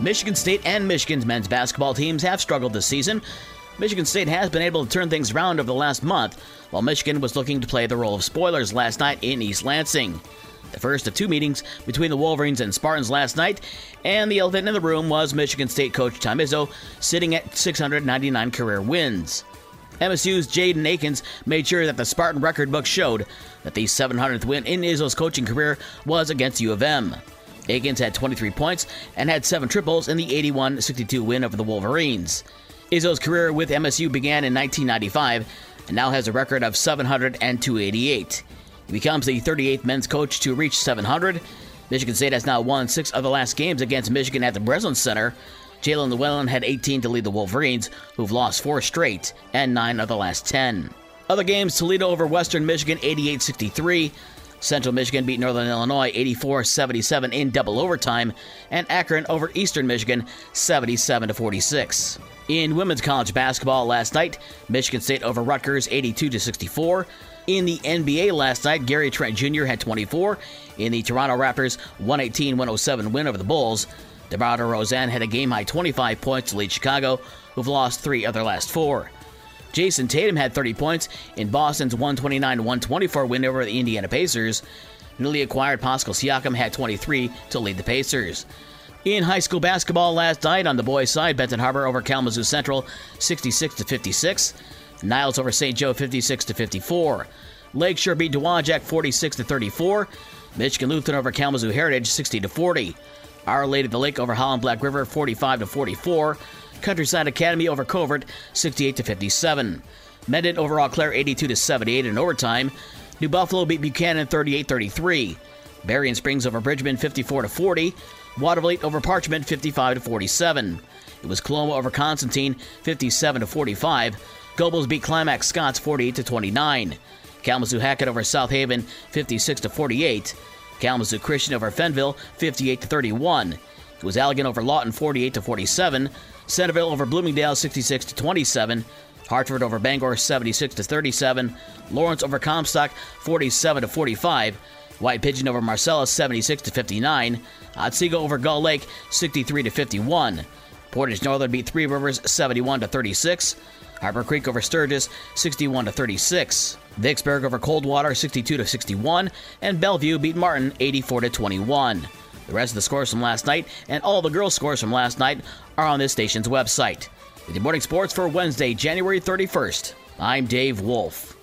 Michigan State and Michigan's men's basketball teams have struggled this season. Michigan State has been able to turn things around over the last month, while Michigan was looking to play the role of spoilers last night in East Lansing. The first of two meetings between the Wolverines and Spartans last night, and the elephant in the room was Michigan State coach Tom Izzo, sitting at 699 career wins. MSU's Jaden Akins made sure that the Spartan record book showed that the 700th win in Izzo's coaching career was against U of M. Akins had 23 points and had seven triples in the 81 62 win over the Wolverines. Izzo's career with MSU began in 1995 and now has a record of 700 and 288. He becomes the 38th men's coach to reach 700. Michigan State has now won six of the last games against Michigan at the Breslin Center. Jaelin Llewellyn had 18 to lead the Wolverines, who've lost four straight and nine of the last 10. Other games Toledo over Western Michigan 88 63. Central Michigan beat Northern Illinois 84 77 in double overtime, and Akron over Eastern Michigan 77 46. In women's college basketball last night, Michigan State over Rutgers 82 64. In the NBA last night, Gary Trent Jr. had 24. In the Toronto Raptors 118 107 win over the Bulls, DeMar DeRozan had a game high 25 points to lead Chicago, who've lost three of their last four. Jayson Tatum had 30 points in Boston's 129 124 win over the Indiana Pacers. Newly acquired Pascal Siakam had 23 to lead the Pacers. In high school basketball last night on the boys' side, Benton Harbor over Kalamazoo Central 66 to 56. Niles over St. Joe 56 to 54. Lakeshore beat Dowagiac 46 to 34. Michigan Lutheran over Kalamazoo Heritage 60 to 40. Our Lady of the Lake over Holland Black River 45 to 44. Countryside Academy over Covert 68 to 57. Mendon over Eau Claire 82 to 78 in overtime. New Buffalo beat Buchanan 38-33. Berrien Springs over Bridgman 54 to 40. Watervliet over Parchment 55 to 47. It was Coloma over Constantine 57 to 45. Gobles beat Climax-Scotts 48 to 29. Kalamazoo Hackett over South Haven 56 to 48. Kalamazoo Christian over Fenville 58 to 31. It was Allegan over Lawton 48 to 47. Centerville over Bloomingdale 66 to 27. Hartford over Bangor 76 to 37. Lawrence over Comstock 47 to 45. White Pigeon over Marcellus 76 to 59. Otsego over Gull Lake 63 to 51. Portage Northern beat Three Rivers 71 to 36. Harper Creek over Sturgis 61 to 36. Vicksburg over Coldwater 62 to 61, and Bellevue beat Martin 84 to 21. The rest of the scores from last night and all the girls' scores from last night are on this station's website. With your morning sports for Wednesday, January 31st, I'm Dave Wolf.